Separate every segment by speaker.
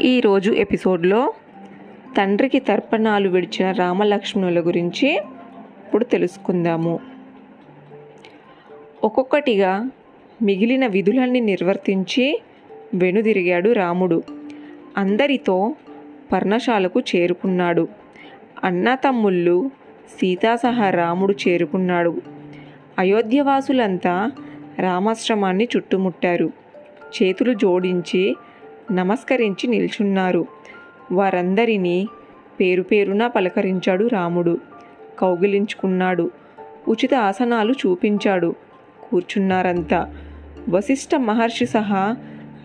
Speaker 1: ఈరోజు ఎపిసోడ్లో తండ్రికి తర్పణాలు విడిచిన రామలక్ష్మణుల గురించి ఇప్పుడు తెలుసుకుందాము. ఒక్కొక్కటిగా మిగిలిన విధులన్నీ నిర్వర్తించి వెనుదిరిగాడు రాముడు. అందరితో పర్ణశాలకు చేరుకున్నాడు. అన్నతమ్ముళ్ళు సీతా సహా రాముడు చేరుకున్నాడు. అయోధ్యవాసులంతా రామాశ్రమాన్ని చుట్టుముట్టారు. చేతులు జోడించి నమస్కరించి నిల్చున్నారు. వారందరినీ పేరు పేరున పలకరించాడు రాముడు. కౌగిలించుకున్నాడు. ఉచిత ఆసనాలు చూపించాడు. కూర్చున్నారంతా. వశిష్ఠ మహర్షి సహా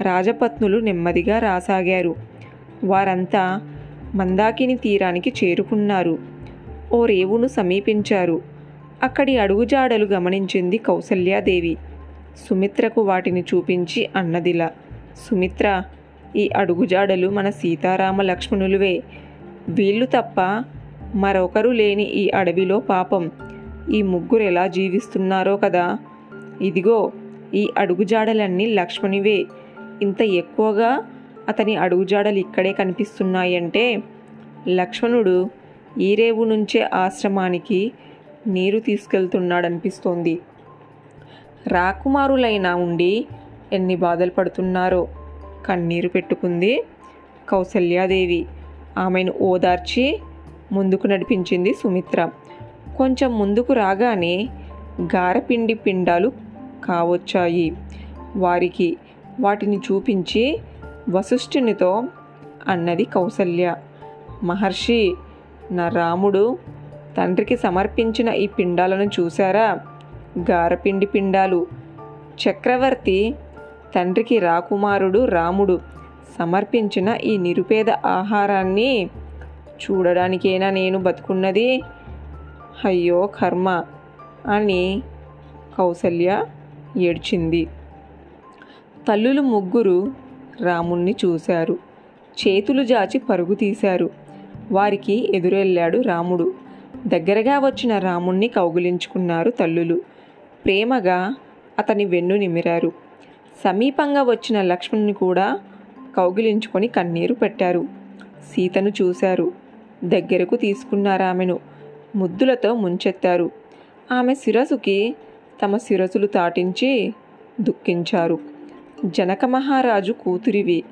Speaker 1: రాజపత్నులు నెమ్మదిగా రాసాగారు. వారంతా మందాకిని తీరానికి చేరుకున్నారు. ఓ రేవును సమీపించారు. అక్కడి అడుగుజాడలు గమనించింది కౌసల్యాదేవి. సుమిత్రకు వాటిని చూపించి అన్నదిలా. సుమిత్ర ఈ అడుగుజాడలు మన సీతారామ లక్ష్మణులువే. వీళ్ళు తప్ప మరొకరు లేని ఈ అడవిలో పాపం. ఈ ముగ్గురు ఎలా జీవిస్తున్నారో కదా. ఇదిగో ఈ అడుగుజాడలన్నీ లక్ష్మణివే. ఇంత ఎక్కువగా అతని అడుగుజాడలు ఇక్కడే కనిపిస్తున్నాయంటే లక్ష్మణుడు ఈ రేవు నుంచే ఆశ్రమానికి నీరు తీసుకెళ్తున్నాడనిపిస్తోంది. రాకుమారులైనా ఉండి ఎన్ని బాధలు పడుతున్నారో. కన్నీరు పెట్టుకుంది కౌసల్యాదేవి. ఆమెను ఓదార్చి ముందుకు నడిపించింది సుమిత్ర. కొంచెం ముందుకు రాగానే గారపిండి పిండాలు కావచ్చాయి. వారికి వాటిని చూపించి వశిష్ఠునితో అన్నది కౌసల్య. మహర్షి నా రాముడు తండ్రికి సమర్పించిన ఈ పిండాలను చూశారా? గారపిండి పిండాలు. చక్రవర్తి తండ్రికి రాకుమారుడు రాముడు సమర్పించిన ఈ నిరుపేద ఆహారాన్ని చూడడానికేనా నేను బతుకున్నది? అయ్యో కర్మ అని కౌసల్య ఏడ్చింది. తల్లులు ముగ్గురు రాముణ్ణి చూశారు. చేతులు జాచి పరుగు తీశారు. వారికి ఎదురెళ్ళాడు రాముడు. దగ్గరగా వచ్చిన రాముణ్ణి కౌగిలించుకున్నారు తల్లులు. ప్రేమగా అతని వెన్ను నిమిరారు. సమీపంగా వచ్చిన లక్ష్మణుని కూడా కౌగిలించుకొని కన్నీరు పెట్టారు. సీతను చూశారు. దగ్గరకు తీసుకున్నారు ఆమెను. ముద్దులతో ముంచెత్తారు. ఆమె శిరసుకి తమ శిరసులు తాటించి దుఃఖించారు. జనక మహారాజు కూతురివి.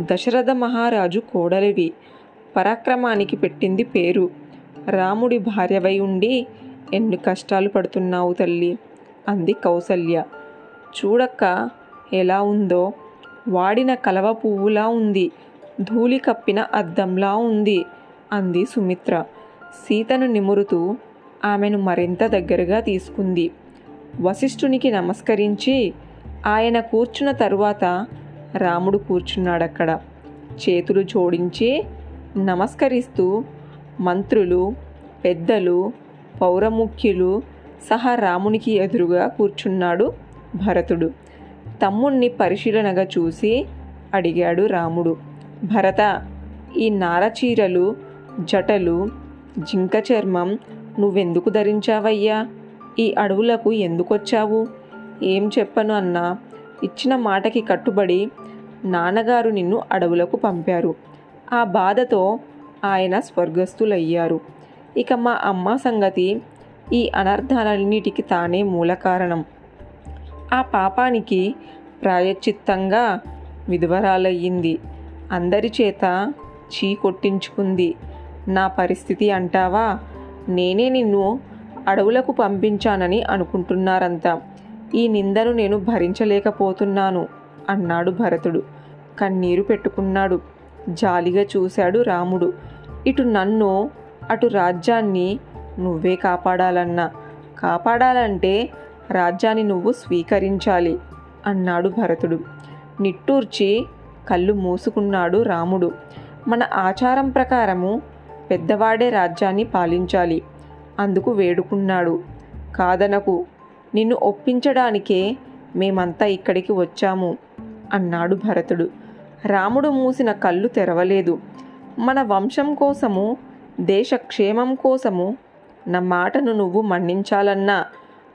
Speaker 1: దశరథ మహారాజు కోడలివి. పరాక్రమానికి పెట్టింది పేరు. రాముడి భార్యవై ఉండి ఎన్ని కష్టాలు పడుతున్నావు తల్లి? అంది కౌసల్య. చూడక్క ఎలా ఉందో. వాడిన కలవ పువ్వులా ఉంది. ధూళి కప్పిన అద్దంలా ఉంది అంది సుమిత్ర. సీతను నిమురుతూ ఆమెను మరింత దగ్గరగా తీసుకుంది. వశిష్ఠునికి నమస్కరించి ఆయన కూర్చున్న తరువాత రాముడు కూర్చున్నాడక్కడ. చేతులు జోడించి నమస్కరిస్తూ మంత్రులు పెద్దలు పౌరముఖ్యులు సహా రామునికి ఎదురుగా కూర్చున్నాడు భరతుడు. తమ్ముణ్ణి పరిశీలనగా చూసి అడిగాడు రాముడు. భరత ఈ నారచీరలు జటలు జింక చర్మం నువ్వెందుకు ధరించావయ్యా? ఈ అడవులకు ఎందుకొచ్చావు? ఏం చెప్పను అన్నా. ఇచ్చిన మాటకి కట్టుబడి నాన్నగారు నిన్ను అడవులకు పంపారు. ఆ బాధతో ఆయన స్వర్గస్థులయ్యారు. ఇక మా అమ్మ సంగతి ఈ అనర్థాలన్నిటికి తానే మూల కారణం ఆ పాపానికి ప్రాయశ్చిత్తంగా విధవరాలయ్యింది. అందరి చేత చీ కొట్టించుకుంది. నా పరిస్థితి అంటావా? నేనే నిన్ను అడవులకు పంపించానని అనుకుంటున్నారంతా. ఈ నిందను నేను భరించలేకపోతున్నాను అన్నాడు భరతుడు. కన్నీరు పెట్టుకున్నాడు. జాలిగా చూశాడు రాముడు. ఇటు నన్ను అటు రాజ్యాన్ని నువ్వే కాపాడాలన్నా. కాపాడాలంటే రాజ్యాన్ని నువ్వు స్వీకరించాలి అన్నాడు భరతుడు. నిట్టూర్చి కళ్ళు మూసుకున్నాడు రాముడు. మన ఆచారం ప్రకారము పెద్దవాడే రాజ్యాన్ని పాలించాలి అందుకు వేడుకున్నాడు. కాదనకు నిన్ను ఒప్పించడానికే మేమంతా ఇక్కడికి వచ్చాము అన్నాడు భరతుడు. రాముడు మూసిన కళ్ళు తెరవలేదు. మన వంశం కోసము దేశ క్షేమం కోసము నా మాటను నువ్వు మన్నించాలన్నా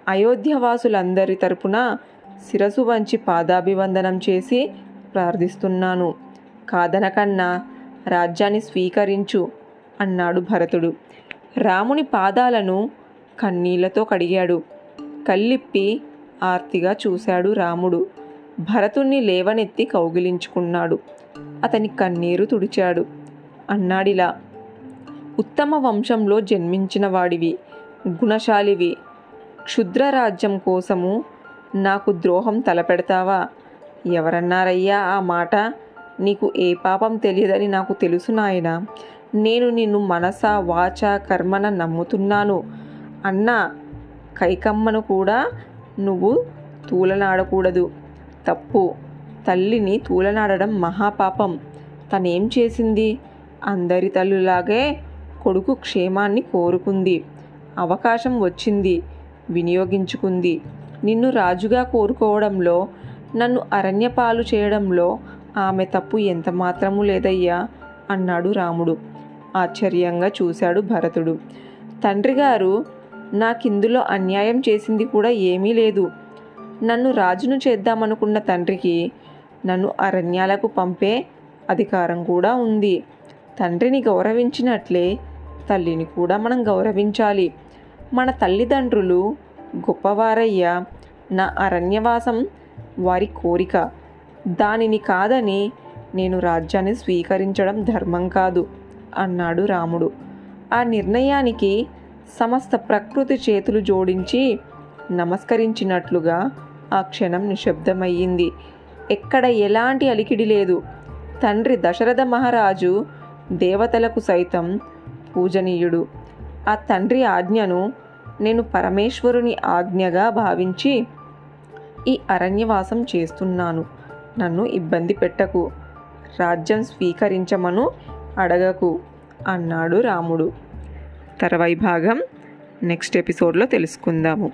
Speaker 1: అయోధ్యవాసులందరి తరపున శిరసు వంచి పాదాభివందనం చేసి ప్రార్థిస్తున్నాను. కాదనకన్నా రాజ్యాన్ని స్వీకరించు అన్నాడు భరతుడు. రాముని పాదాలను కన్నీళ్ళతో కడిగాడు. కళ్ళిప్పి ఆర్తిగా చూశాడు రాముడు. భరతుణ్ణి లేవనెత్తి కౌగిలించుకున్నాడు. అతని కన్నీరు తుడిచాడు. అన్నాడిలా ఉత్తమ వంశంలో జన్మించిన వాడివి గుణశాలివి క్షుద్ర రాజ్యం కోసము నాకు ద్రోహం తలపెడతావా? ఎవరన్నారయ్యా ఆ మాట? నీకు ఏ పాపం తెలియదని నాకు తెలుసు నాయన. నేను నిన్ను మనస వాచ కర్మన నమ్ముతున్నాను. అన్న కైకమ్మను కూడా నువ్వు తూలనాడకూడదు. తప్పు. తల్లిని తూలనాడడం మహాపాపం. తనేం చేసింది? అందరి తల్లులాగే కొడుకు క్షేమాన్ని కోరుకుంది. అవకాశం వచ్చింది. వినియోగించుకుంది. నిన్ను రాజుగా కోరుకోవడంలో నన్ను అరణ్యపాలు చేయడంలో ఆమె తప్పు ఎంత మాత్రము లేదయ్యా అన్నాడు రాముడు. ఆశ్చర్యంగా చూశాడు భరతుడు. తండ్రి గారు నాకిందులో అన్యాయం చేసింది కూడా ఏమీ లేదు. నన్ను రాజును చేద్దామనుకున్న తండ్రికి నన్ను అరణ్యాలకు పంపే అధికారం కూడా ఉంది. తండ్రిని గౌరవించినట్లే తల్లిని కూడా మనం గౌరవించాలి. మన తల్లిదండ్రులు గొప్పవారయ్యా. నా అరణ్యవాసం వారి కోరిక. దానిని కాదని నేను రాజ్యాన్ని స్వీకరించడం ధర్మం కాదు అన్నాడు రాముడు. ఆ నిర్ణయానికి సమస్త ప్రకృతి చేతులు జోడించి నమస్కరించినట్లుగా ఆ క్షణం నిశ్శబ్దమయ్యింది. ఎక్కడ ఎలాంటి అలికిడి లేదు. తండ్రి దశరథ మహారాజు దేవతలకు సైతం పూజనీయుడు. ఆ తండ్రి ఆజ్ఞను నేను పరమేశ్వరుని ఆజ్ఞగా భావించి ఈ అరణ్యవాసం చేస్తున్నాను. నన్ను ఇబ్బంది పెట్టకు. రాజ్యం స్వీకరించమను అడగకు అన్నాడు రాముడు. తర్వాయి భాగం నెక్స్ట్ ఎపిసోడ్లో తెలుసుకుందాము.